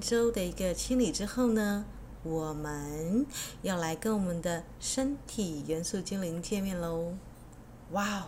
周的一个清理之后呢，我们要来跟我们的身体元素精灵见面喽！哇哦，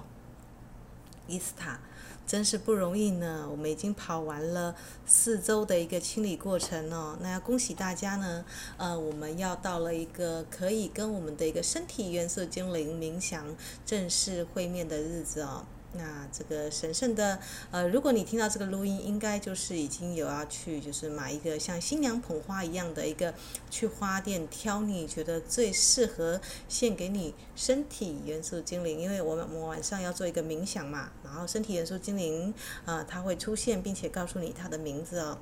伊斯塔。真是不容易呢！我们已经跑完了四周的一个清理过程哦。那要恭喜大家呢，呃，我们要到了一个可以跟我们的一个身体元素精灵冥想正式会面的日子哦。那这个神圣的，呃，如果你听到这个录音，应该就是已经有要去，就是买一个像新娘捧花一样的一个，去花店挑你觉得最适合献给你身体元素精灵，因为我们我晚上要做一个冥想嘛，然后身体元素精灵啊，呃，它会出现，并且告诉你它的名字哦。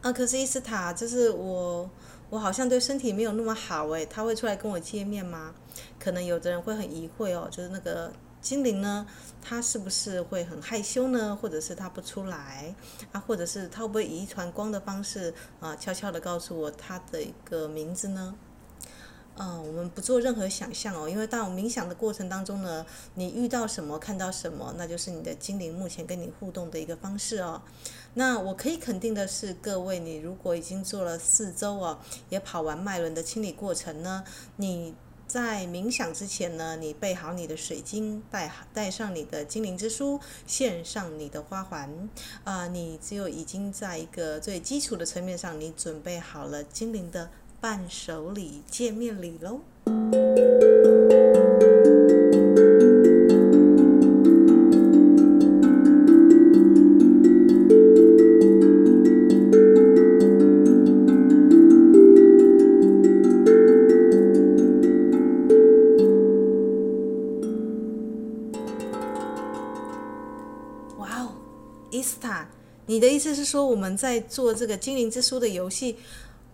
啊，可是伊斯塔，就是我，我好像对身体没有那么好诶，他会出来跟我见面吗？可能有的人会很疑惑哦，就是那个。精灵呢，他是不是会很害羞呢？或者是他不出来啊？或者是他会不会以一团光的方式啊，悄悄地告诉我他的一个名字呢？嗯、我们不做任何想象哦，因为当我冥想的过程当中呢，你遇到什么，看到什么，那就是你的精灵目前跟你互动的一个方式哦。那我可以肯定的是，各位，你如果已经做了四周哦，也跑完脉轮的清理过程呢，你。在冥想之前呢，你备好你的水晶，带带上你的精灵之书，献上你的花环，啊、你就已经在一个最基础的层面上，你准备好了精灵的伴手礼、见面礼喽。你的意思是说，我们在做这个精灵之书的游戏，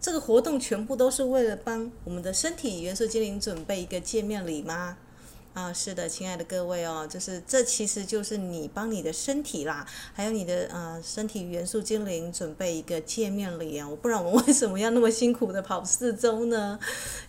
这个活动全部都是为了帮我们的身体元素精灵准备一个见面礼吗？啊，是的，亲爱的各位哦，就是这其实就是你帮你的身体啦，还有你的呃身体元素精灵准备一个见面礼啊！不然我们 为什么要那么辛苦的跑四周呢？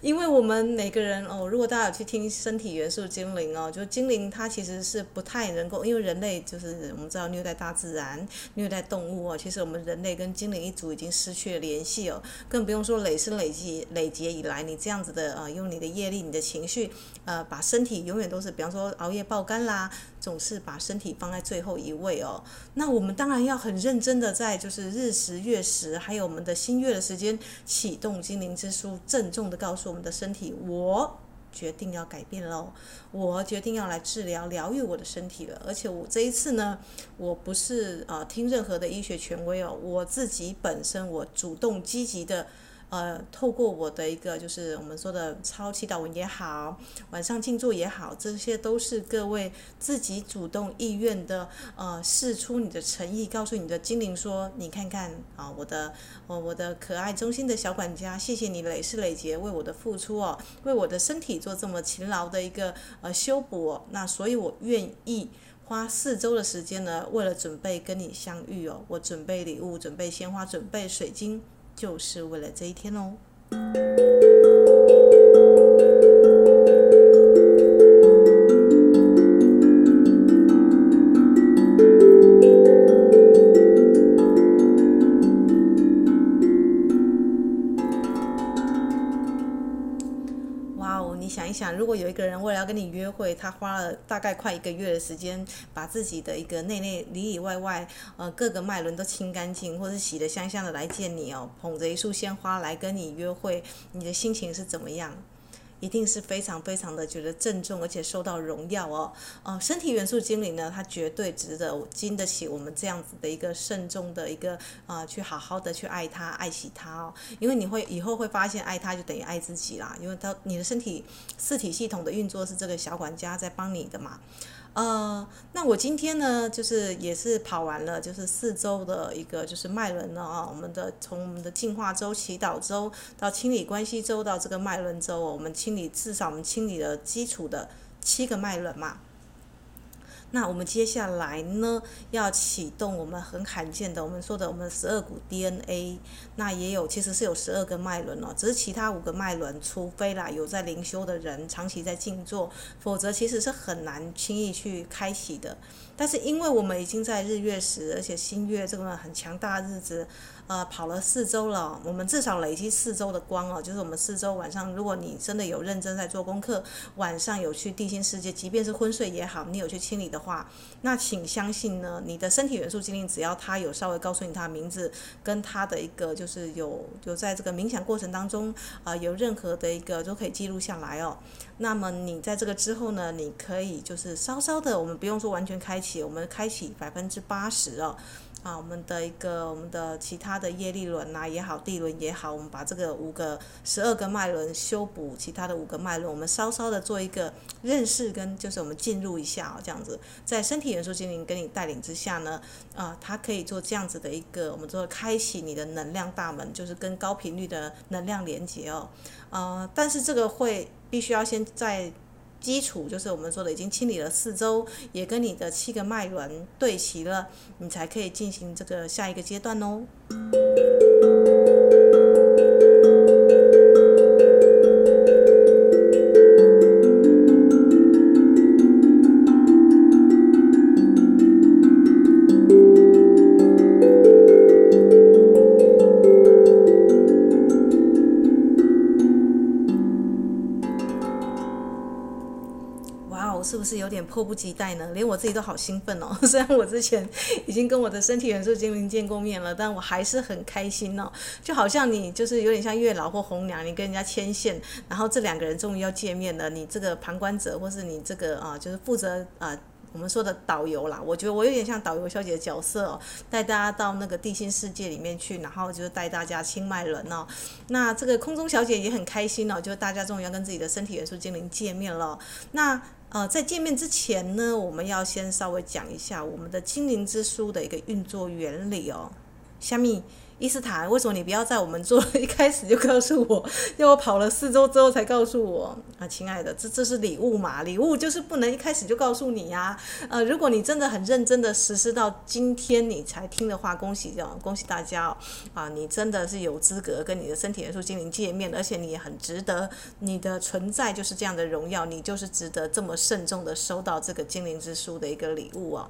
因为我们每个人哦，如果大家有去听身体元素精灵哦，就精灵它其实是不太能够，因为人类就是我们知道虐待大自然、虐待动物哦，其实我们人类跟精灵一族已经失去了联系哦，更不用说累世累积累劫以来，你这样子的呃，用你的业力、你的情绪呃，把身体。永远都是，比方说熬夜爆肝啦，总是把身体放在最后一位哦。那我们当然要很认真的在就是日食月食，还有我们的新月的时间，启动精灵之书，郑重的告诉我们的身体，我决定要改变喽，我决定要来治疗疗愈我的身体了。而且我这一次呢，我不是啊、呃、听任何的医学权威哦，我自己本身我主动积极的。呃，透过我的一个就是我们说的超祈祷文也好，晚上静坐也好，这些都是各位自己主动意愿的，呃，释出你的诚意，告诉你的精灵说，你看看啊，我的，我我的可爱忠心的小管家，谢谢你累世累劫为我的付出哦，为我的身体做这么勤劳的一个呃修补，那所以我愿意花四周的时间呢，为了准备跟你相遇哦，我准备礼物，准备鲜花，准备水晶。就是为了这一天哦。如果有一个人为了要跟你约会，他花了大概快一个月的时间，把自己的一个内内里里外外，呃，各个脉轮都清干净，或是洗得香香的来见你哦，捧着一束鲜花来跟你约会，你的心情是怎么样？一定是非常非常的觉得郑重，而且受到荣耀哦。呃，身体元素精灵呢，它绝对值得经得起我们这样子的一个慎重的一个啊、去好好的去爱它、爱惜它哦。因为你会以后会发现，爱它就等于爱自己啦。因为它你的身体四体系统的运作是这个小管家在帮你的嘛。呃，那我今天呢，就是也是跑完了，就是四周的一个就是脉轮了啊。我们的从我们的净化周、祈祷周到清理关系周到这个脉轮周，我们清理至少我们清理了基础的七个脉轮嘛。那我们接下来呢，要启动我们很罕见的，我们说的我们十二股 DNA，那也有其实是有十二个脉轮哦，只是其他五个脉轮，除非啦有在灵修的人长期在静坐，否则其实是很难轻易去开启的。但是因为我们已经在日月食，而且新月这个很强大的日子。呃，跑了四周了，我们至少累积四周的光哦，就是我们四周晚上，如果你真的有认真在做功课，晚上有去地心世界，即便是昏睡也好，你有去清理的话，那请相信呢，你的身体元素精灵，只要他有稍微告诉你他的名字，跟他的一个就是有有在这个冥想过程当中啊、有任何的一个都可以记录下来哦。那么你在这个之后呢，你可以就是稍稍的，我们不用说完全开启，我们开启百分之八十哦。啊，我们的一个我们的其他的业力轮呐也好，地轮也好，我们把这个五个十二个脉轮修补，其他的五个脉轮，我们稍稍的做一个认识跟就是我们进入一下哦，这样子，在身体元素精灵跟你带领之下呢，啊，它可以做这样子的一个我们做开启你的能量大门，就是跟高频率的能量连接哦，呃，但是这个会必须要先在。基础就是我们说的，已经清理了四周，也跟你的七个脉轮对齐了，你才可以进行这个下一个阶段哦。迫不及待呢，连我自己都好兴奋哦。虽然我之前已经跟我的身体元素精灵见过面了，但我还是很开心哦。就好像你就是有点像月老或红娘，你跟人家牵线，然后这两个人终于要见面了。你这个旁观者，或是你这个啊，就是负责啊，我们说的导游啦。我觉得我有点像导游小姐的角色哦，带大家到那个地心世界里面去，然后就是带大家清脉轮哦。那这个空中小姐也很开心哦，就是大家终于要跟自己的身体元素精灵见面了。那。呃，在见面之前呢，我们要先稍微讲一下我们的精灵之书的一个运作原理哦。虾米？伊斯坦，为什么你不要在我们做一开始就告诉我，要我跑了四周之后才告诉我啊？亲爱的，这这是礼物嘛？礼物就是不能一开始就告诉你呀。呃，如果你真的很认真的实施到今天你才听的话，恭喜哦，恭喜大家哦！啊，你真的是有资格跟你的身体元素精灵见面，而且你也很值得，你的存在就是这样的荣耀，你就是值得这么慎重的收到这个精灵之书的一个礼物哦。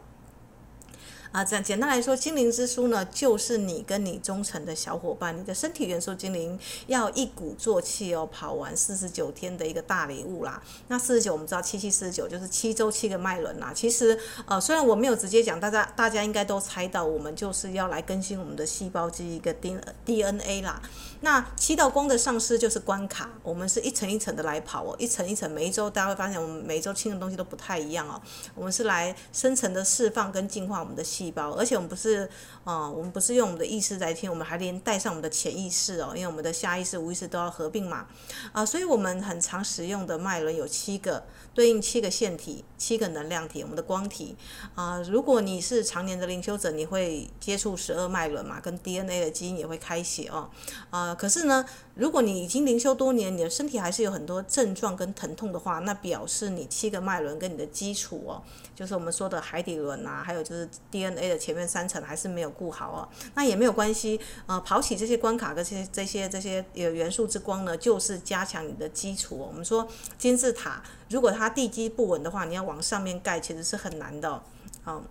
啊这样简单来说，精灵之书呢，就是你跟你忠诚的小伙伴，你的身体元素精灵要一鼓作气哦，跑完四十九天的一个大礼物啦。那四十九，我们知道七七四十九就是七周七个脉轮啦。其实，呃，虽然我没有直接讲，大家大家应该都猜到，我们就是要来更新我们的细胞记忆一个 D DNA 啦。那七道光的上师就是关卡，我们是一层一层的来跑哦，一层一层，每一周大家会发现，我们每一周清的东西都不太一样哦。我们是来深层的释放跟净化我们的细。胞，而且我们不是，啊、我们不是用我们的意识来听，我们还连带上我们的潜意识哦，因为我们的下意识、无意识都要合并嘛，啊、所以我们很常使用的脉轮有七个，对应七个腺体、七个能量体，我们的光体，啊、如果你是常年的灵修者，你会接触十二脉轮嘛，跟 DNA 的基因也会开启哦，啊、可是呢。如果你已经灵修多年，你的身体还是有很多症状跟疼痛的话，那表示你七个脉轮跟你的基础哦，就是我们说的海底轮啊，还有就是 DNA 的前面三层还是没有顾好哦。那也没有关系，呃，跑起这些关卡跟这些这些这些元素之光呢，就是加强你的基础。我们说金字塔，如果它地基不稳的话，你要往上面盖其实是很难的哦。好。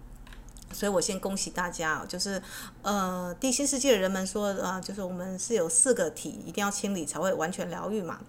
所以我先恭喜大家，就是，呃，地心世界的人们说，呃，就是我们是有四个体，一定要清理才会完全疗愈嘛。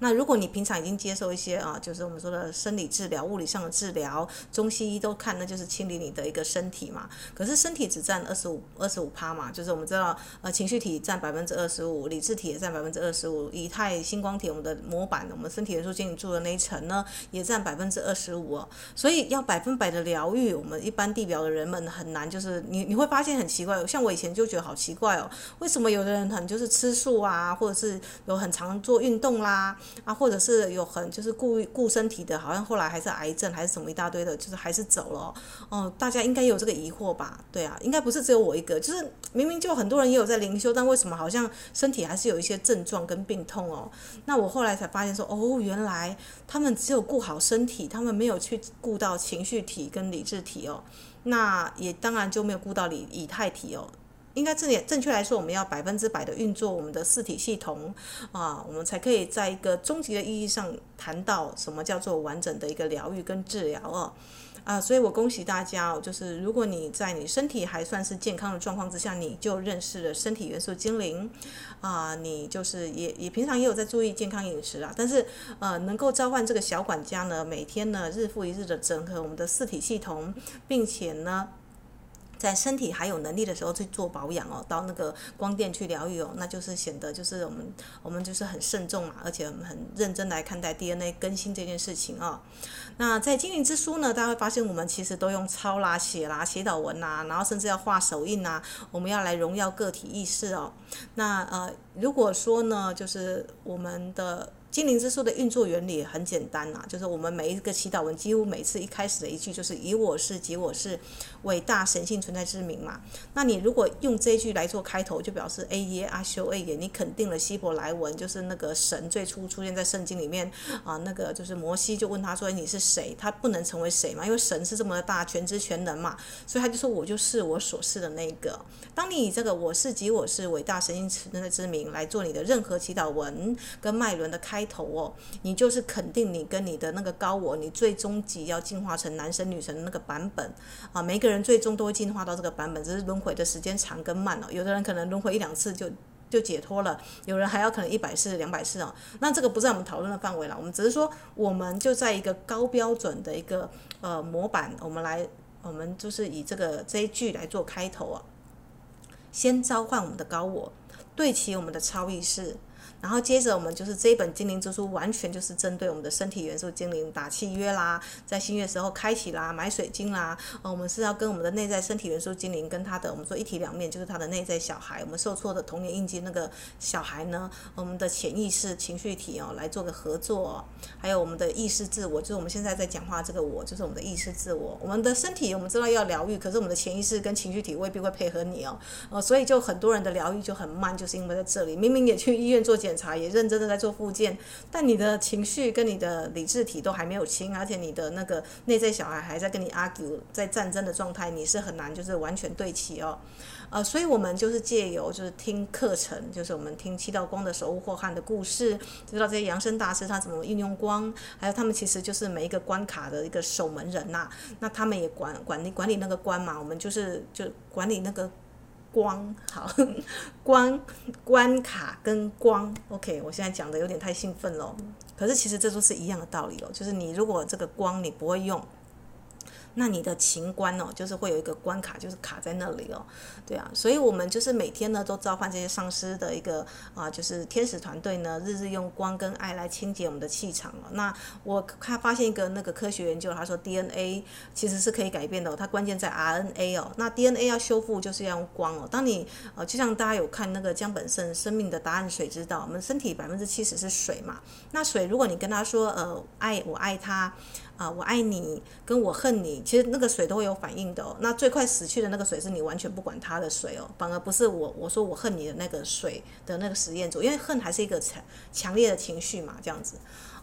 那如果你平常已经接受一些啊，就是我们说的生理治疗、物理上的治疗，中西医都看，那就是清理你的一个身体嘛。可是身体只占二十五、二十五趴嘛，就是我们知道，呃，情绪体占百分之二十五，理智体也占百分之二十五，以太星光体我们的模板，我们身体元素精灵住的那一层呢，也占百分之二十五。所以要百分百的疗愈，我们一般地表的人们很难。就是你你会发现很奇怪，像我以前就觉得好奇怪哦，为什么有的人很就是吃素啊，或者是有很常做运动啦？啊或者是有很就是顾顾身体的，好像后来还是癌症还是什么一大堆的，就是还是走了哦。大家应该有这个疑惑吧？对啊，应该不是只有我一个，就是明明就很多人也有在灵修，但为什么好像身体还是有一些症状跟病痛哦？那我后来才发现说，哦，原来他们只有顾好身体，他们没有去顾到情绪体跟理智体哦。那也当然就没有顾到理以太体哦。应该正正确来说，我们要百分之百的运作我们的四体系统啊，我们才可以在一个终极的意义上谈到什么叫做完整的一个疗愈跟治疗哦。啊，所以我恭喜大家哦，就是如果你在你身体还算是健康的状况之下，你就认识了身体元素精灵啊，你就是也也平常也有在注意健康饮食啊，但是呃，能够召唤这个小管家呢，每天呢日复一日的整合我们的四体系统，并且呢。在身体还有能力的时候去做保养哦，到那个光电去疗愈哦，那就是显得就是我们我们就是很慎重嘛，而且我们很认真来看待 DNA 更新这件事情啊。那在精灵之书呢，大家会发现我们其实都用抄啦、写啦、写导文呐，然后甚至要画手印呐，我们要来荣耀个体意识哦。那呃，如果说呢，就是我们的。精灵之书的运作原理很简单呐、啊，就是我们每一个祈祷文，几乎每次一开始的一句就是“以我是即我是伟大神性存在之名”嘛。那你如果用这一句来做开头，就表示 A 耶阿修 A 耶，你肯定了希伯来文，就是那个神最初出现在圣经里面啊，那个就是摩西就问他说：“你是谁？”他不能成为谁嘛，因为神是这么大，全知全能嘛，所以他就说：“我就是我所是的那个。”当你以这个“我是即我是伟大神性存在之名”来做你的任何祈祷文跟脉轮的开。开头哦，你就是肯定你跟你的那个高我，你最终极要进化成男神女神的那个版本啊！每个人最终都会进化到这个版本，只是轮回的时间长跟慢哦。有的人可能轮回一两次就就解脱了，有人还要可能一百次、两百次哦。那这个不在我们讨论的范围了，我们只是说，我们就在一个高标准的一个呃模板，我们来，我们就是以这个这一句来做开头啊，先召唤我们的高我，对齐我们的超意识。然后接着我们就是这一本精灵之书，完全就是针对我们的身体元素精灵打契约啦，在新月时候开启啦，买水晶啦，呃，我们是要跟我们的内在身体元素精灵跟他的我们说一体两面，就是他的内在小孩，我们受挫的童年印记那个小孩呢，我们的潜意识情绪体哦，来做个合作，还有我们的意识自我，就是我们现在在讲话这个我，就是我们的意识自我，我们的身体我们知道要疗愈，可是我们的潜意识跟情绪体未必会配合你哦，呃，所以就很多人的疗愈就很慢，就是因为在这里，明明也去医院做检。检查也认真的在做复健，但你的情绪跟你的理智体都还没有清，而且你的那个内在小孩还在跟你 argue，在战争的状态，你是很难就是完全对齐哦，呃，所以我们就是借由就是听课程，就是我们听七道光的守护或汉的故事，知道这些扬声大师他怎么运用光，还有他们其实就是每一个关卡的一个守门人呐、那他们也管管理管理那个关嘛，我们就是就管理那个。光好，关关卡跟光，OK，我现在讲的有点太兴奋了，可是其实这都是一样的道理哦，就是你如果这个光你不会用。那你的情关哦，就是会有一个关卡，就是卡在那里哦，对啊，所以我们就是每天呢都召唤这些上师的一个啊，就是天使团队呢，日日用光跟爱来清洁我们的气场哦。那我看发现一个那个科学研究，他说 DNA 其实是可以改变的哦，它关键在 RNA 哦。那 DNA 要修复就是要用光哦。当你呃，就像大家有看那个江本胜《生命的答案》，水知道我们身体百分之七十是水嘛。那水如果你跟他说呃爱我爱他。啊，我爱你，跟我恨你，其实那个水都会有反应的哦。那最快死去的那个水是你完全不管它的水哦，反而不是我我说我恨你的那个水的那个实验组，因为恨还是一个强强烈的情绪嘛，这样子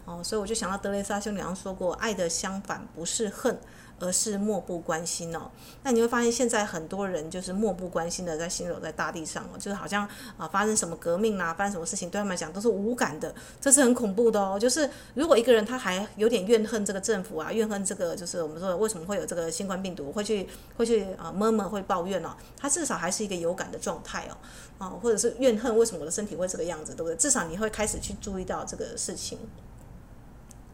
哦，所以我就想到德雷莎修女娘说过，爱的相反不是恨。而是漠不关心哦，那你会发现现在很多人就是漠不关心的在行走在大地上哦，就是好像啊发生什么革命啊，发生什么事情对他们来讲都是无感的，这是很恐怖的哦。就是如果一个人他还有点怨恨这个政府啊，怨恨这个就是我们说为什么会有这个新冠病毒，会去会去啊 murmur 会抱怨哦，他至少还是一个有感的状态哦，啊或者是怨恨为什么我的身体会这个样子，对不对？至少你会开始去注意到这个事情。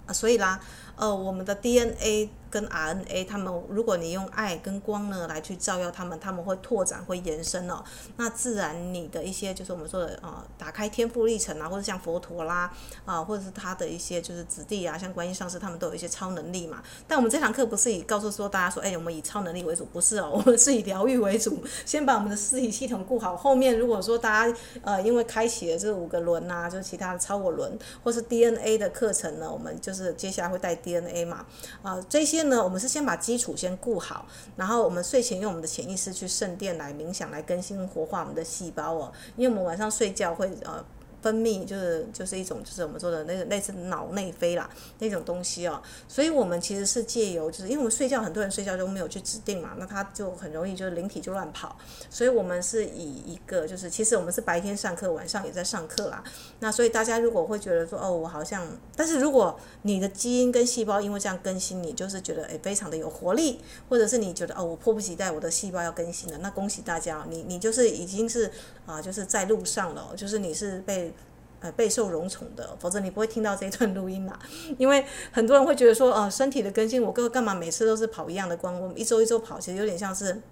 啊，所以啦，呃，我们的 DNA。跟 RNA，他们如果你用爱跟光呢来去照耀他们，他们会拓展、会延伸哦。那自然你的一些就是我们说的、呃，打开天赋历程啊，或者像佛陀啦啊、或者是他的一些就是子弟啊，像观音上师他们都有一些超能力嘛。但我们这堂课不是以告诉说大家说，哎，我们以超能力为主，不是哦，我们是以疗愈为主。先把我们的身体系统顾好，后面如果说大家呃因为开启了这五个轮啊，就是其他的超我轮或是 DNA 的课程呢，我们就是接下来会带 DNA 嘛啊、呃、这些。呢，我们是先把基础先顾好，然后我们睡前用我们的潜意识去圣殿来冥想，来更新活化我们的细胞哦，因为我们晚上睡觉会呃。分泌就是就是一种就是我们说的那个类似脑内啡啦那种东西哦，所以我们其实是借由就是因为我们睡觉很多人睡觉都没有去指定嘛，那他就很容易就是灵体就乱跑，所以我们是以一个就是其实我们是白天上课，晚上也在上课啦。那所以大家如果会觉得说哦我好像，但是如果你的基因跟细胞因为这样更新，你就是觉得诶非常的有活力，或者是你觉得哦我迫不及待我的细胞要更新了，那恭喜大家，你你就是已经是啊就是在路上了，就是你是被。呃，备受荣宠的，否则你不会听到这一段录音啦。因为很多人会觉得说，呃，身体的更新，我哥干嘛每次都是跑一样的光，我们一周一周跑，其实有点像是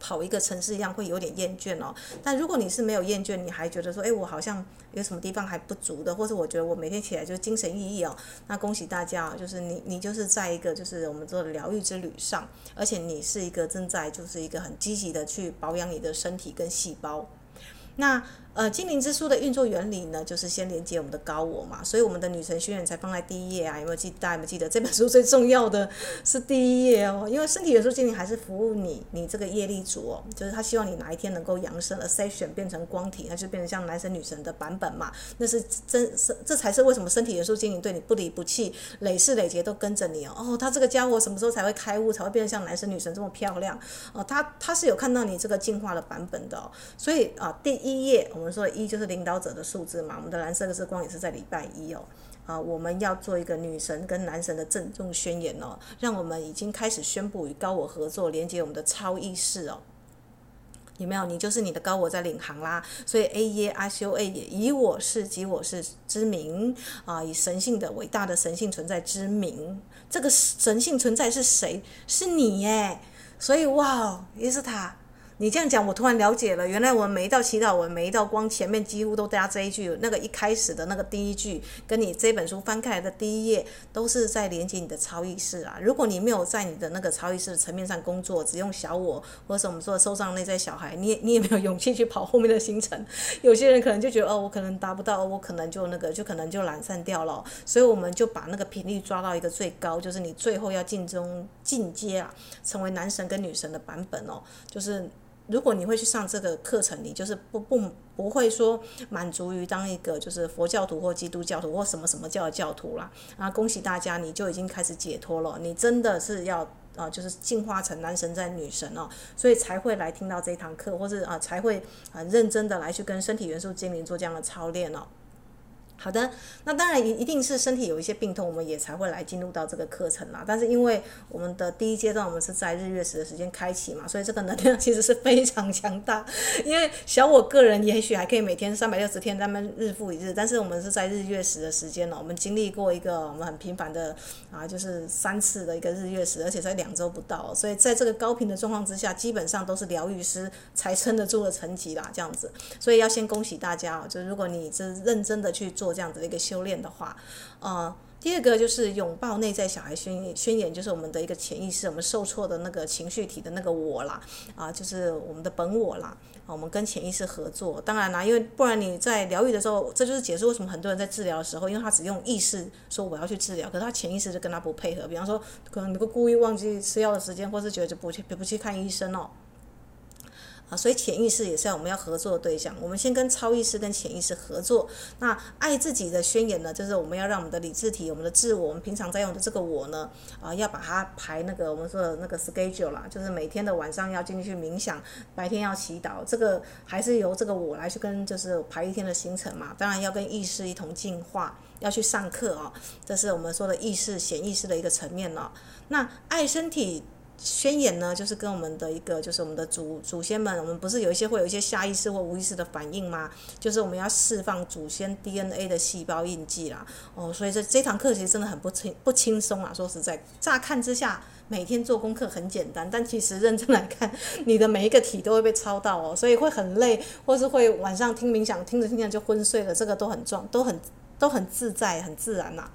跑一个城市一样，会有点厌倦哦。但如果你是没有厌倦，你还觉得说，哎，我好像有什么地方还不足的，或者我觉得我每天起来就精神奕奕哦，那恭喜大家，就是你你就是在一个就是我们做的疗愈之旅上，而且你是一个正在就是一个很积极的去保养你的身体跟细胞，那。呃，精灵之书的运作原理呢，就是先连接我们的高我嘛，所以我们的女神宣言才放在第一页啊，有没有记？大家有没有记得这本书最重要的 是第一页哦？因为身体元素精灵还是服务你，你这个业力主哦，就是他希望你哪一天能够扬升，Ascension 变成光体，那就变成像男神女神的版本嘛，那是真是这才是为什么身体元素精灵对你不离不弃，累世累劫都跟着你哦。哦，他这个家伙什么时候才会开悟，才会变成像男神女神这么漂亮？哦，他他是有看到你这个进化的版本的哦，所以啊，第一页。我们说一就是领导者的数字嘛，我们的蓝色的之光也是在礼拜一哦，啊，我们要做一个女神跟男神的郑重宣言哦，让我们已经开始宣布与高我合作，连接我们的超意识哦，有没有？你就是你的高我在领航啦，所以 A 耶阿修 A 也以我是及我是之名啊，以神性的伟大的神性存在之名，这个神性存在是谁？是你耶，所以哇，也是他。你这样讲，我突然了解了。原来我们每一道祈祷文，每一道光前面几乎都加这一句。那个一开始的那个第一句，跟你这本书翻开来的第一页，都是在连接你的超意识啊。如果你没有在你的那个超意识层面上工作，只用小我，或者我们说的受伤内在小孩，你也 你也没有勇气去跑后面的行程。有些人可能就觉得哦，我可能达不到，我可能就那个，就可能就懒散掉了。所以我们就把那个频率抓到一个最高，就是你最后要进中进阶啊，成为男神跟女神的版本哦，就是。如果你会去上这个课程，你就是不不不会说满足于当一个就是佛教徒或基督教徒或什么什么教的教徒啦。啊，恭喜大家，你就已经开始解脱了。你真的是要啊，就是进化成男神在女神哦，所以才会来听到这堂课，或是啊才会很认真的来去跟身体元素精灵做这样的操练哦。好的，那当然一一定是身体有一些病痛，我们也才会来进入到这个课程啦。但是因为我们的第一阶段我们是在日月食的时间开启嘛，所以这个能量其实是非常强大。因为小我个人也许还可以每天三百六十天，咱们日复一日，但是我们是在日月食的时间了，我们经历过一个我们很频繁的啊，就是三次的一个日月食，而且才两周不到，所以在这个高频的状况之下，基本上都是疗愈师才撑得住的层级啦，这样子。所以要先恭喜大家哦，就是如果你是认真的去做。这样子的一个修炼的话，呃，第二个就是拥抱内在小孩宣宣言，就是我们的一个潜意识，我们受挫的那个情绪体的那个我啦，啊、就是我们的本我啦，我们跟潜意识合作。当然啦，因为不然你在疗愈的时候，这就是解释为什么很多人在治疗的时候，因为他只用意识说我要去治疗，可是他潜意识就跟他不配合。比方说，可能你会故意忘记吃药的时间，或是觉得就不去不去看医生哦。啊，所以潜意识也是要我们要合作的对象。我们先跟超意识跟潜意识合作。那爱自己的宣言呢，就是我们要让我们的理智体、我们的自我、我们平常在用的这个我呢，啊，要把它排那个我们说的那个 schedule 啦，就是每天的晚上要进去冥想，白天要祈祷。这个还是由这个我来去跟就是排一天的行程嘛。当然要跟意识一同进化，要去上课哦。这是我们说的意识、潜意识的一个层面了。那爱身体。宣言呢，就是跟我们的一个，就是我们的祖祖先们，我们不是有一些会有一些下意识或无意识的反应吗？就是我们要释放祖先 DNA 的细胞印记啦。哦，所以这这堂课其实真的很不轻不轻松啊。说实在，乍看之下，每天做功课很简单，但其实认真来看，你的每一个题都会被抄到哦，所以会很累，或是会晚上听冥想，听着听着就昏睡了。这个都很重，都很都很自在，很自然呐、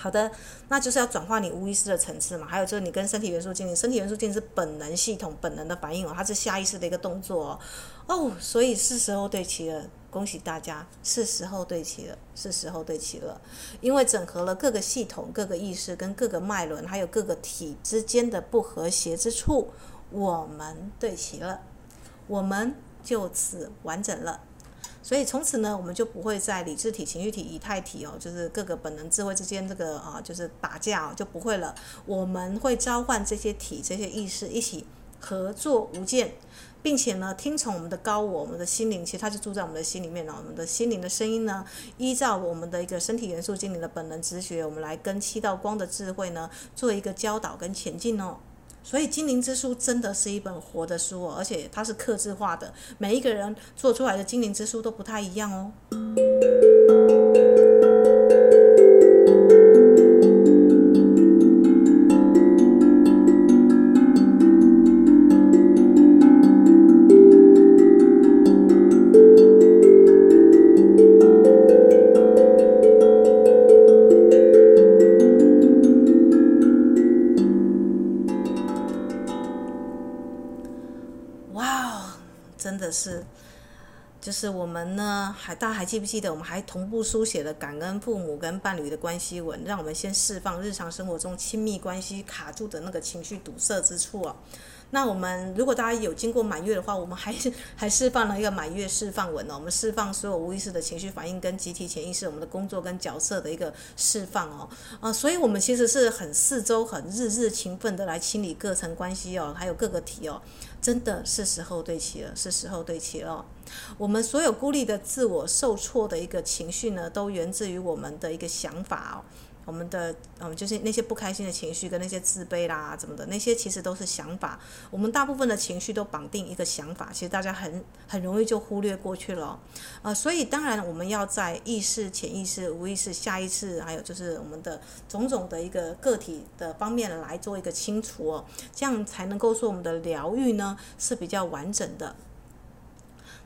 好的，那就是要转化你无意识的层次嘛。还有就是你跟身体元素精灵，身体元素精灵是本能系统本能的反应哦，它是下意识的一个动作哦。哦，所以是时候对齐了，恭喜大家，是时候对齐了，是时候对齐了。因为整合了各个系统、各个意识跟各个脉轮，还有各个体之间的不和谐之处，我们对齐了，我们就此完整了。所以从此呢，我们就不会在理智体、情绪体、以太体哦，就是各个本能、智慧之间这个啊，就是打架哦，就不会了。我们会召唤这些体、这些意识一起合作无间，并且呢，听从我们的高我、我们的心灵，其实它就住在我们的心里面了。我们的心灵的声音呢，依照我们的一个身体元素精灵的本能直觉，我们来跟七道光的智慧呢，做一个教导跟前进哦。所以《精灵之书》真的是一本活的书哦，而且它是刻字化的，每一个人做出来的《精灵之书》都不太一样哦。们呢，还大家还记不记得，我们还同步书写了感恩父母跟伴侣的关系文，让我们先释放日常生活中亲密关系卡住的那个情绪堵塞之处哦。那我们如果大家有经过满月的话，我们还是 还释放了一个满月释放文哦。我们释放所有无意识的情绪反应跟集体潜意识，我们的工作跟角色的一个释放哦。啊，所以我们其实是很四周很日日勤奋的来清理各层关系哦，还有各个体哦。真的是时候对齐了，是时候对齐了。我们所有孤立的自我受挫的一个情绪呢，都源自于我们的一个想法哦。我们的嗯，就是那些不开心的情绪跟那些自卑啦，怎么的那些，其实都是想法。我们大部分的情绪都绑定一个想法，其实大家很很容易就忽略过去了。呃，所以当然我们要在意识、潜意识、无意识、下意识，还有就是我们的种种的一个个体的方面来做一个清除哦，这样才能够说我们的疗愈呢是比较完整的。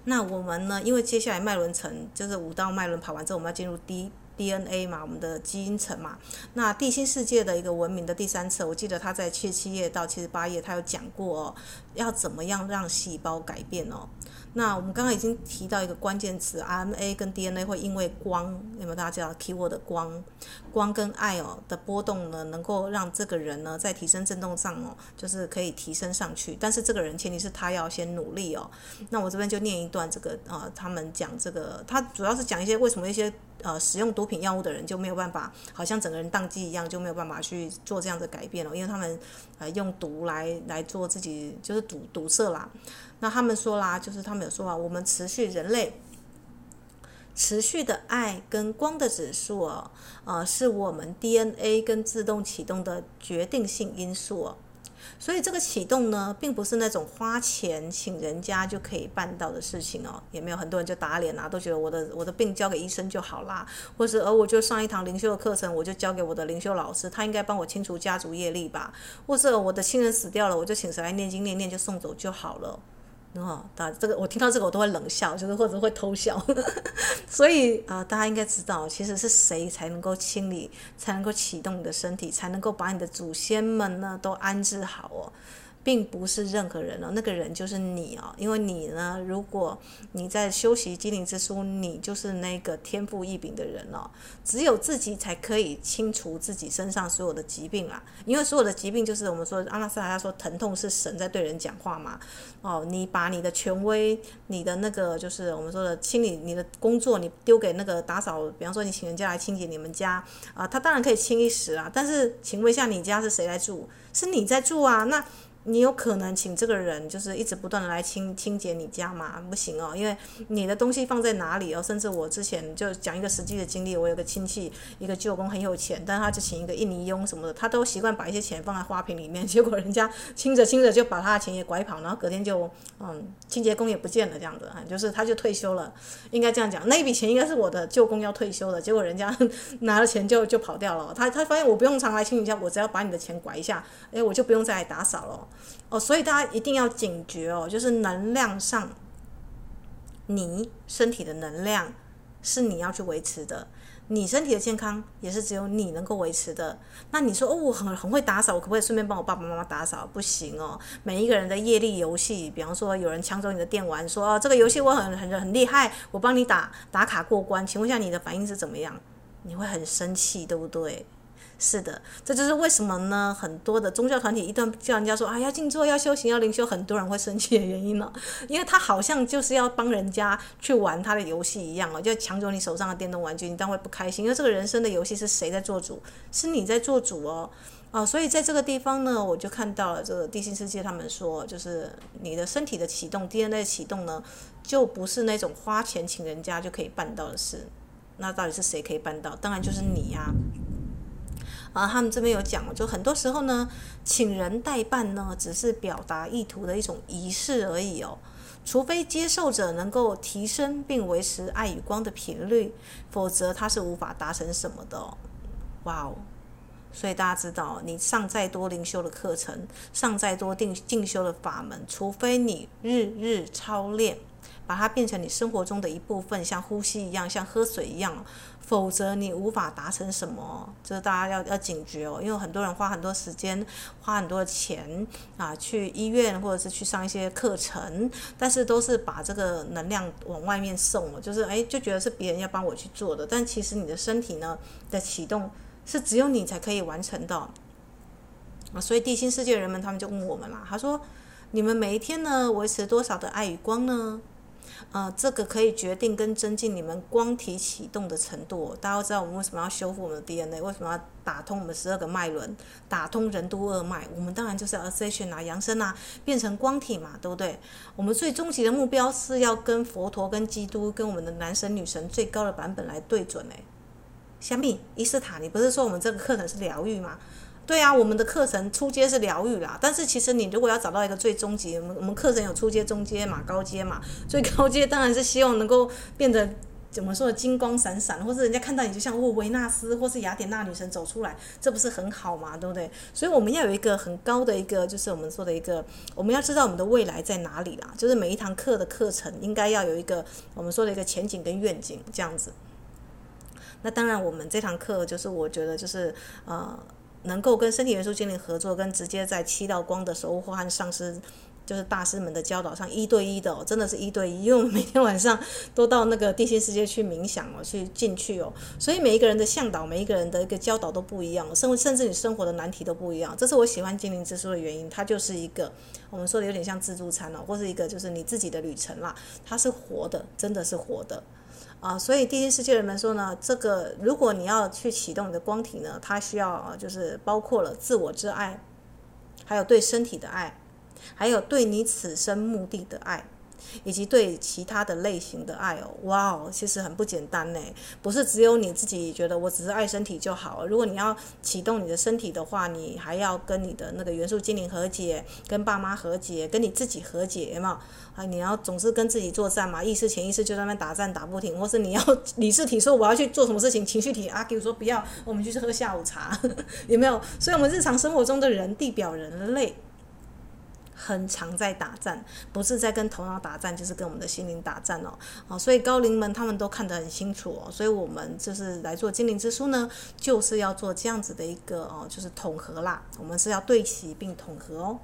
那我们呢，因为接下来脉轮层就是五道脉轮跑完之后，我们要进入第一。DNA 嘛，我们的基因层嘛，那地心世界的一个文明的第三册，我记得他在七十七页到七十八页，他有讲过哦，要怎么样让细胞改变哦。那我们刚刚已经提到一个关键词，RNA 跟 DNA 会因为光，有没有大家知道 keyword 的光，光跟爱哦的波动呢，能够让这个人呢在提升振动上哦，就是可以提升上去。但是这个人前提是他要先努力哦。那我这边就念一段这个、呃，他们讲这个，他主要是讲一些为什么一些呃使用毒品药物的人就没有办法，好像整个人宕机一样，就没有办法去做这样的改变了，因为他们呃用毒来来做自己就是堵堵塞啦。那他们说啦，就是他们有说啊，我们持续人类持续的爱跟光的指数哦，呃，是我们 DNA 跟自动启动的决定性因素哦。所以这个启动呢，并不是那种花钱请人家就可以办到的事情哦。也没有很多人就打脸啊，都觉得我的我的病交给医生就好啦，或是而我就上一堂灵修的课程，我就交给我的灵修老师，他应该帮我清除家族业力吧，或是我的亲人死掉了，我就请谁来念经念念就送走就好了。哦，打这个我听到这个我都会冷笑，就是或者会偷笑。所以啊、大家应该知道，其实是谁才能够清理，才能够启动你的身体，才能够把你的祖先们呢都安置好哦。并不是任何人哦，那个人就是你哦，因为你呢，如果你在修习精灵之书，你就是那个天赋异禀的人哦。只有自己才可以清除自己身上所有的疾病啊，因为所有的疾病就是我们说阿纳斯塔他说疼痛是神在对人讲话嘛。哦，你把你的权威，你的那个就是我们说的清理你的工作，你丢给那个打扫，比方说你请人家来清洁你们家啊，他当然可以清一时啊，但是请问一下，你家是谁来住？是你在住啊，那。你有可能请这个人就是一直不断的来清清洁你家吗？不行哦，因为你的东西放在哪里哦？甚至我之前就讲一个实际的经历，我有个亲戚，一个舅公很有钱，但他就请一个印尼佣什么的，他都习惯把一些钱放在花瓶里面，结果人家清着清着就把他的钱也拐跑，然后隔天就嗯清洁工也不见了，这样子，就是他就退休了，应该这样讲，那一笔钱应该是我的舅公要退休的，结果人家拿了钱就就跑掉了，他他发现我不用常来清你家，我只要把你的钱拐一下，哎，我就不用再来打扫了。哦，所以大家一定要警觉哦，就是能量上，你身体的能量是你要去维持的，你身体的健康也是只有你能够维持的。那你说哦，我很很会打扫，我可不可以顺便帮我爸爸妈妈打扫？不行哦，每一个人的业力游戏，比方说有人抢走你的电玩，说哦这个游戏我很很很厉害，我帮你打打卡过关，请问一下你的反应是怎么样？你会很生气，对不对？是的，这就是为什么呢？很多的宗教团体一旦叫人家说啊，要静坐、要修行、要灵修，很多人会生气的原因了。因为他好像就是要帮人家去玩他的游戏一样哦，就抢走你手上的电动玩具，你当然会不开心。因为这个人生的游戏是谁在做主？是你在做主哦。啊，所以在这个地方呢，我就看到了这个地心世界他们说，就是你的身体的启动，DNA 的启动呢，就不是那种花钱请人家就可以办到的事。那到底是谁可以办到？当然就是你呀、啊，他们这边有讲，就很多时候呢，请人代办呢，只是表达意图的一种仪式而已哦。除非接受者能够提升并维持爱与光的频率，否则他是无法达成什么的。哇哦！所以大家知道，你上再多灵修的课程，上再多定进修的法门，除非你日日操练，把它变成你生活中的一部分，像呼吸一样，像喝水一样。否则你无法达成什么，这大家要要警觉哦。因为很多人花很多时间，花很多钱啊，去医院或者是去上一些课程，但是都是把这个能量往外面送了，就是诶，就觉得是别人要帮我去做的。但其实你的身体呢的启动是只有你才可以完成的啊。所以地心世界人们他们就问我们啦，他说：你们每一天呢维持多少的爱与光呢？呃，这个可以决定跟增进你们光体启动的程度。大家都知道我们为什么要修复我们的 DNA，为什么要打通我们十二个脉轮，打通任督二脉？我们当然就是要 ascension 啊，扬升啊，变成光体嘛，对不对？我们最终极的目标是要跟佛陀、跟基督、跟我们的男神女神最高的版本来对准哎。香蜜伊斯塔，你不是说我们这个课程是疗愈吗？对啊，我们的课程初阶是疗愈啦，但是其实你如果要找到一个最终级，我们我们课程有初阶、中阶嘛、高阶嘛，最高阶当然是希望能够变得怎么说金光闪闪，或是人家看到你就像哦维纳斯或是雅典娜女神走出来，这不是很好吗？对不对？所以我们要有一个很高的一个，就是我们说的一个，我们要知道我们的未来在哪里啦，就是每一堂课的课程应该要有一个我们说的一个前景跟愿景这样子。那当然，我们这堂课就是我觉得就是呃。能够跟身体元素精灵合作，跟直接在七道光的守护和上师，就是大师们的教导上一对一的哦，真的是一对一，因为我们每天晚上都到那个地心世界去冥想哦，去进去哦，所以每一个人的向导，每一个人的一个教导都不一样，甚甚至你生活的难题都不一样，这是我喜欢精灵之书的原因，它就是一个我们说的有点像自助餐哦，或是一个就是你自己的旅程啦，它是活的，真的是活的。啊，所以第一世界人们说呢，这个如果你要去启动你的光体呢，它需要就是包括了自我之爱，还有对身体的爱，还有对你此生目的的爱。以及对其他的类型的爱哦，哇哦，其实很不简单呢。不是只有你自己觉得我只是爱身体就好。如果你要启动你的身体的话，你还要跟你的那个元素精灵和解，跟爸妈和解，跟你自己和解嘛。啊，你要总是跟自己作战嘛，意识潜意识就在那边打战打不停，或是你要 理智体说我要去做什么事情，情绪体啊，比如说不要，我们就去喝下午茶，有没有？所以，我们日常生活中的人，地表人类。很常在打战，不是在跟头脑打战，就是跟我们的心灵打战哦。啊，所以高龄们他们都看得很清楚哦。所以我们就是来做精灵之书呢，就是要做这样子的一个哦，就是统合啦。我们是要对齐并统合哦。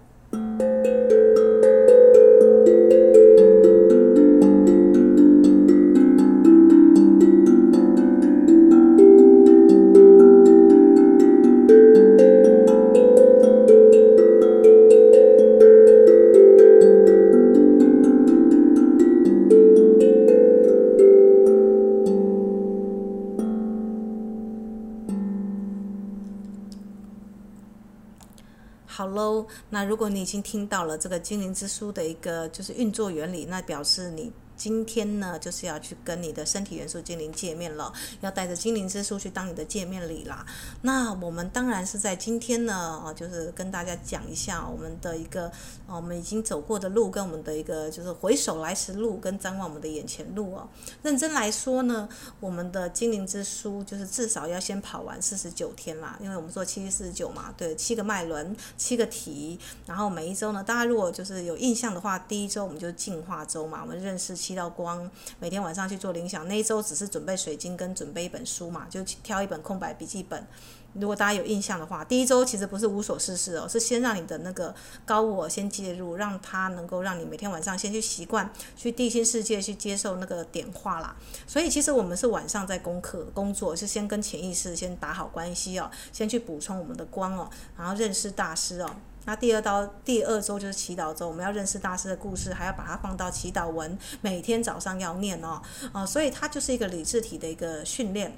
好喽，那如果你已经听到了这个精灵之书的一个就是运作原理，那表示你。今天呢，就是要去跟你的身体元素精灵见面了，要带着精灵之书去当你的见面礼啦。那我们当然是在今天呢，哦，就是跟大家讲一下我们的一个，哦，我们已经走过的路，跟我们的一个就是回首来时路，跟展望我们的眼前路哦。认真来说呢，我们的精灵之书就是至少要先跑完四十九天啦，因为我们说七七四十九嘛，对，七个脉轮，七个题，然后每一周呢，大家如果就是有印象的话，第一周我们就进化周嘛，我们认识。七道光，每天晚上去做冥想。那一周只是准备水晶跟准备一本书嘛，就挑一本空白笔记本。如果大家有印象的话，第一周其实不是无所事事哦，是先让你的那个高我先介入，让他能够让你每天晚上先去习惯去地心世界去接受那个点化啦。所以其实我们是晚上在功课工作，是先跟潜意识先打好关系哦，先去补充我们的光哦，然后认识大师哦。那第二道第二周就是祈祷周，我们要认识大师的故事，还要把它放到祈祷文，每天早上要念哦，啊，所以它就是一个理智体的一个训练。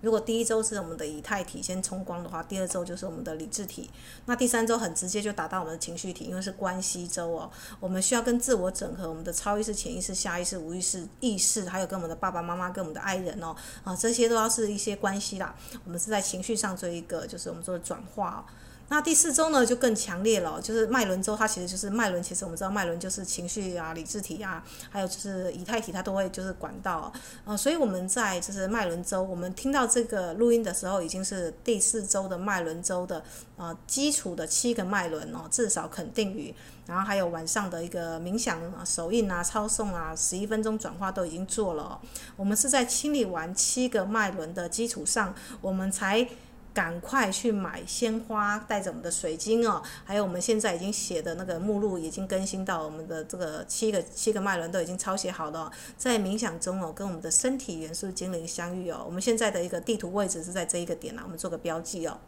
如果第一周是我们的以太体先冲光的话，第二周就是我们的理智体，那第三周很直接就达到我们的情绪体，因为是关系周哦，我们需要跟自我整合，我们的超意识、潜意识、下意识、无意识、意识，还有跟我们的爸爸妈妈、跟我们的爱人哦，啊，这些都要是一些关系啦，我们是在情绪上做一个，就是我们说的转化。那第四周呢，就更强烈了，就是脉轮周，它其实就是脉轮。其实我们知道脉轮就是情绪啊、理智体啊，还有就是以太体，它都会就是管道。呃，所以我们在就是脉轮周，我们听到这个录音的时候，已经是第四周的脉轮周的呃基础的七个脉轮哦，至少肯定语，然后还有晚上的一个冥想、手印啊、抄诵啊、十一分钟转化都已经做了。我们是在清理完七个脉轮的基础上，我们才。赶快去买鲜花，带着我们的水晶哦，还有我们现在已经写的那个目录已经更新到我们的这个七个七个脉轮都已经抄写好了，在冥想中哦，跟我们的身体元素精灵相遇哦。我们现在的一个地图位置是在这一个点啊，我们做个标记哦。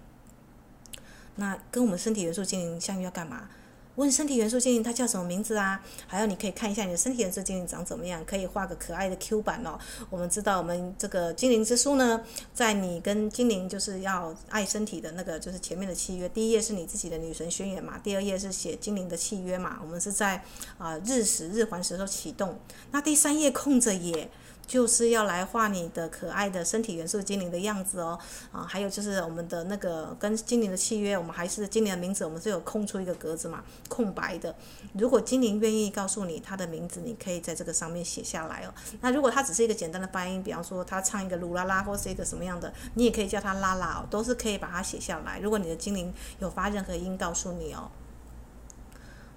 那跟我们身体元素精灵相遇要干嘛？问身体元素精灵，它叫什么名字啊？还有你可以看一下你的身体元素精灵长怎么样，可以画个可爱的 Q 版哦。我们知道，我们这个精灵之书呢，在你跟精灵就是要爱身体的那个，就是前面的契约。第一页是你自己的女神宣言嘛，第二页是写精灵的契约嘛。我们是在啊、日食日环食时候启动，那第三页空着也。就是要来画你的可爱的身体元素精灵的样子哦，啊，还有就是我们的那个跟精灵的契约，我们还是精灵的名字，我们是有空出一个格子嘛，空白的。如果精灵愿意告诉你他的名字，你可以在这个上面写下来哦。那如果他只是一个简单的发音，比方说他唱一个噜啦啦或是一个什么样的，你也可以叫他拉拉哦，都是可以把它写下来。如果你的精灵有发任何音告诉你哦。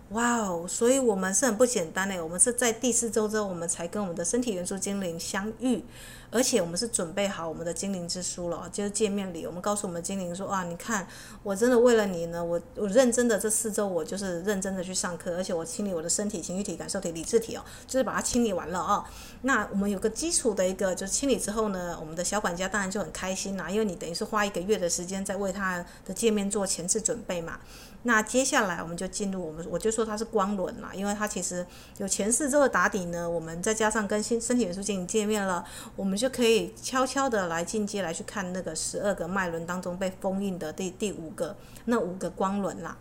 哇哦，所以我们是很不简单的，我们是在第四周之后，我们才跟我们的身体元素精灵相遇。而且我们是准备好我们的精灵之书了，就是见面礼。我们告诉我们精灵说啊，你看，我真的为了你呢，我我认真的这四周，我就是认真的去上课，而且我清理我的身体、情绪体、感受体、理智体哦，就是把它清理完了哦。那我们有个基础的一个，就是清理之后呢，我们的小管家当然就很开心啦，因为你等于是花一个月的时间在为他的见面做前置准备嘛。那接下来我们就进入我们，我就说它是光轮啦，因为它其实有前四周的打底呢，我们再加上跟新身体元素进行界面了，我们。就可以悄悄的来进阶来去看那个十二个脉轮当中被封印的第第五个那五个光轮啦，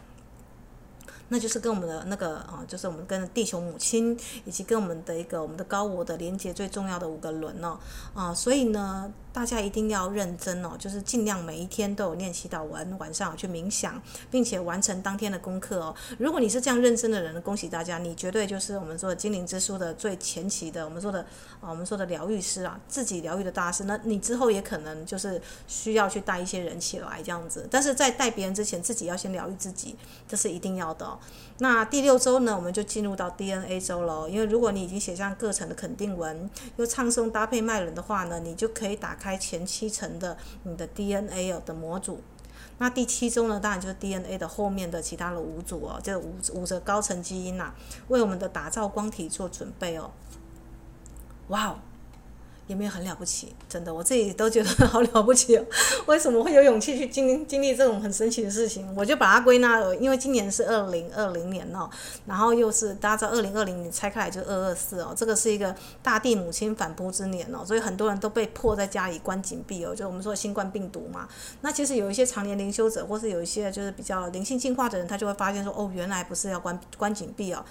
那就是跟我们的那个啊，就是我们跟地球母亲以及跟我们的一个我们的高我的连接最重要的五个轮哦啊，所以呢。大家一定要认真哦，就是尽量每一天都有念祈祷文，晚上去冥想，并且完成当天的功课哦。如果你是这样认真的人，恭喜大家，你绝对就是我们说精灵之书的最前期的，我们说的啊，我们说的疗愈师啊，自己疗愈的大师。那你之后也可能就是需要去带一些人起来这样子，但是在带别人之前，自己要先疗愈自己，这是一定要的哦。那第六周呢，我们就进入到 DNA 周了，因为如果你已经写上课程的肯定文，又唱诵搭配脉轮的话呢，你就可以打开。前七层的你的 DNA 哦的模组，那第七周呢，当然就是 DNA 的后面的其他的五组哦，这五五个高层基因呐、啊，为我们的打造光体做准备哦。哇哦，也没有很了不起，真的，我自己都觉得好了不起哦。为什么会有勇气去经经历这种很神奇的事情？我就把它归纳了，因为今年是二零二零年哦，然后又是大家知道二零二零年拆开来就是二二四哦，这个是一个大地母亲反扑之年哦，所以很多人都被迫在家里关紧闭哦，就我们说新冠病毒嘛。那其实有一些常年灵修者，或是有一些就是比较灵性进化的人，他就会发现说，哦，原来不是要关关紧闭哦。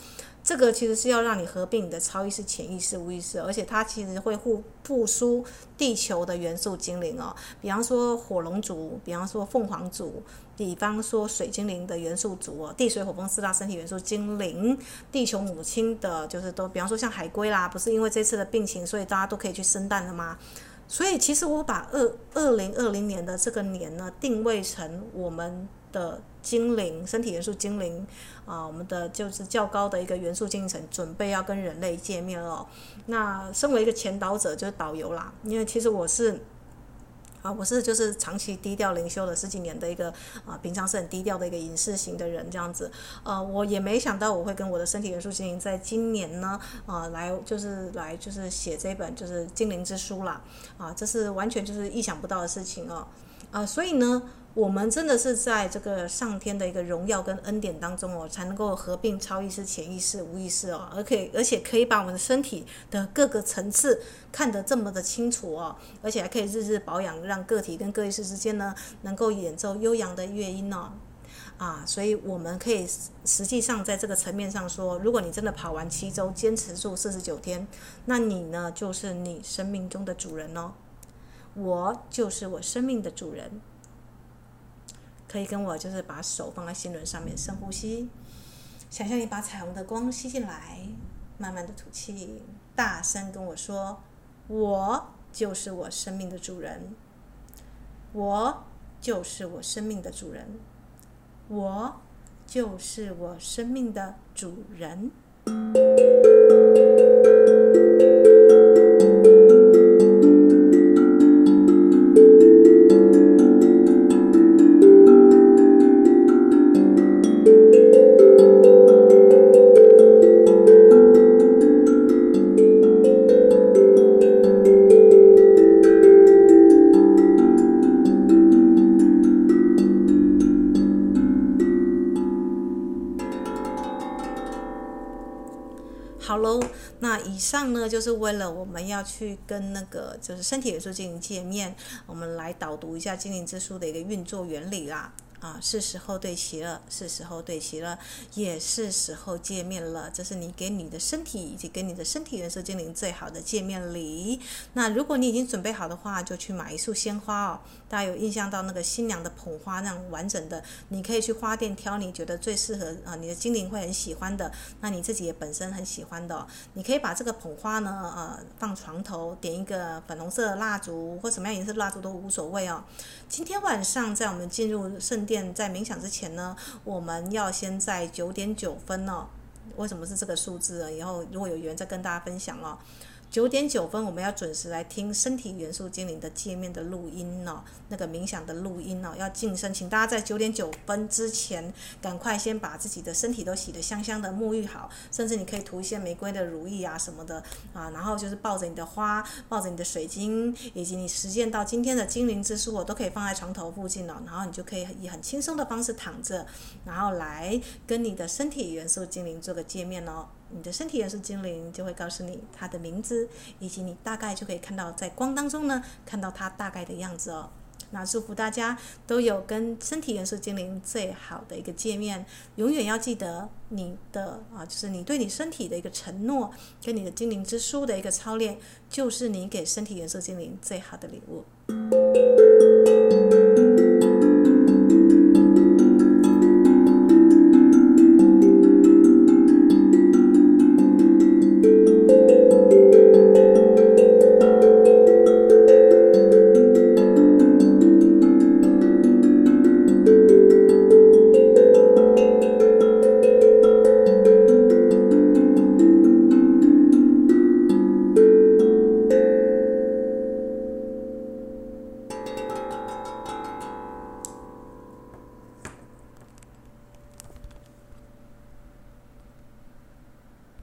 这个其实是要让你合并你的超意识、潜意识、无意识，而且它其实会互复苏地球的元素精灵哦。比方说火龙族，比方说凤凰族，比方说水精灵的元素族哦，地水火风四大身体元素精灵，地球母亲的，就是都，比方说像海龟啦，不是因为这次的病情，所以大家都可以去生蛋了吗？所以其实我把二二零二零年的这个年呢，定位成我们的。精灵，身体元素精灵，啊，我们的就是较高的一个元素精神，准备要跟人类见面了。那身为一个前导者，就是导游啦。因为其实我是，啊，我是就是长期低调灵修了十几年的一个啊，平常是很低调的一个隐士型的人这样子。呃，我也没想到我会跟我的身体元素精灵在今年呢，啊，来就是来就是写这本就是精灵之书啦。啊，这是完全就是意想不到的事情哦。啊，所以呢。我们真的是在这个上天的一个荣耀跟恩典当中哦，才能够合并超意识、潜意识、无意识哦，而可以而且可以把我们的身体的各个层次看得这么的清楚哦，而且还可以日日保养，让个体跟个意识之间呢，能够演奏悠扬的乐音哦，啊，所以我们可以实际上在这个层面上说，如果你真的跑完七周，坚持住四十九天，那你呢就是你生命中的主人哦，我就是我生命的主人。可以跟我就是把手放在心轮上面，深呼吸，想象你把彩虹的光吸进来，慢慢的吐气，大声跟我说：“我就是我生命的主人，我就是我生命的主人，我就是我生命的主人。”以上呢，就是为了我们要去跟那个就是身体元素精灵见面，我们来导读一下精灵之书的一个运作原理啦。啊，是时候对齐了，是时候对齐了，也是时候见面了。这是你给你的身体以及给你的身体元素精灵最好的见面礼。那如果你已经准备好的话，就去买一束鲜花哦。大家有印象到那个新娘的捧花那样完整的，你可以去花店挑你觉得最适合啊，你的精灵会很喜欢的，那你自己也本身很喜欢的。你可以把这个捧花呢，呃，放床头，点一个粉红色的蜡烛或什么样颜色蜡烛都无所谓哦。今天晚上在我们进入圣殿。在冥想之前呢，我们要先在九点九分呢。为什么是这个数字呢？以后如果有缘再跟大家分享哦。九点九分，我们要准时来听身体元素精灵的界面的录音哦，那个冥想的录音哦，要净身，请大家在九点九分之前，赶快先把自己的身体都洗得香香的，沐浴好，甚至你可以涂一些玫瑰的乳液啊什么的啊，然后就是抱着你的花，抱着你的水晶，以及你实践到今天的精灵之书，我都可以放在床头附近哦，然后你就可以以很轻松的方式躺着，然后来跟你的身体元素精灵做个界面哦。你的身体元素精灵就会告诉你它的名字，以及你大概就可以看到在光当中呢，看到它大概的样子哦。那祝福大家都有跟身体元素精灵最好的一个见面，永远要记得你的啊，就是你对你身体的一个承诺，跟你的精灵之书的一个操练，就是你给身体元素精灵最好的礼物。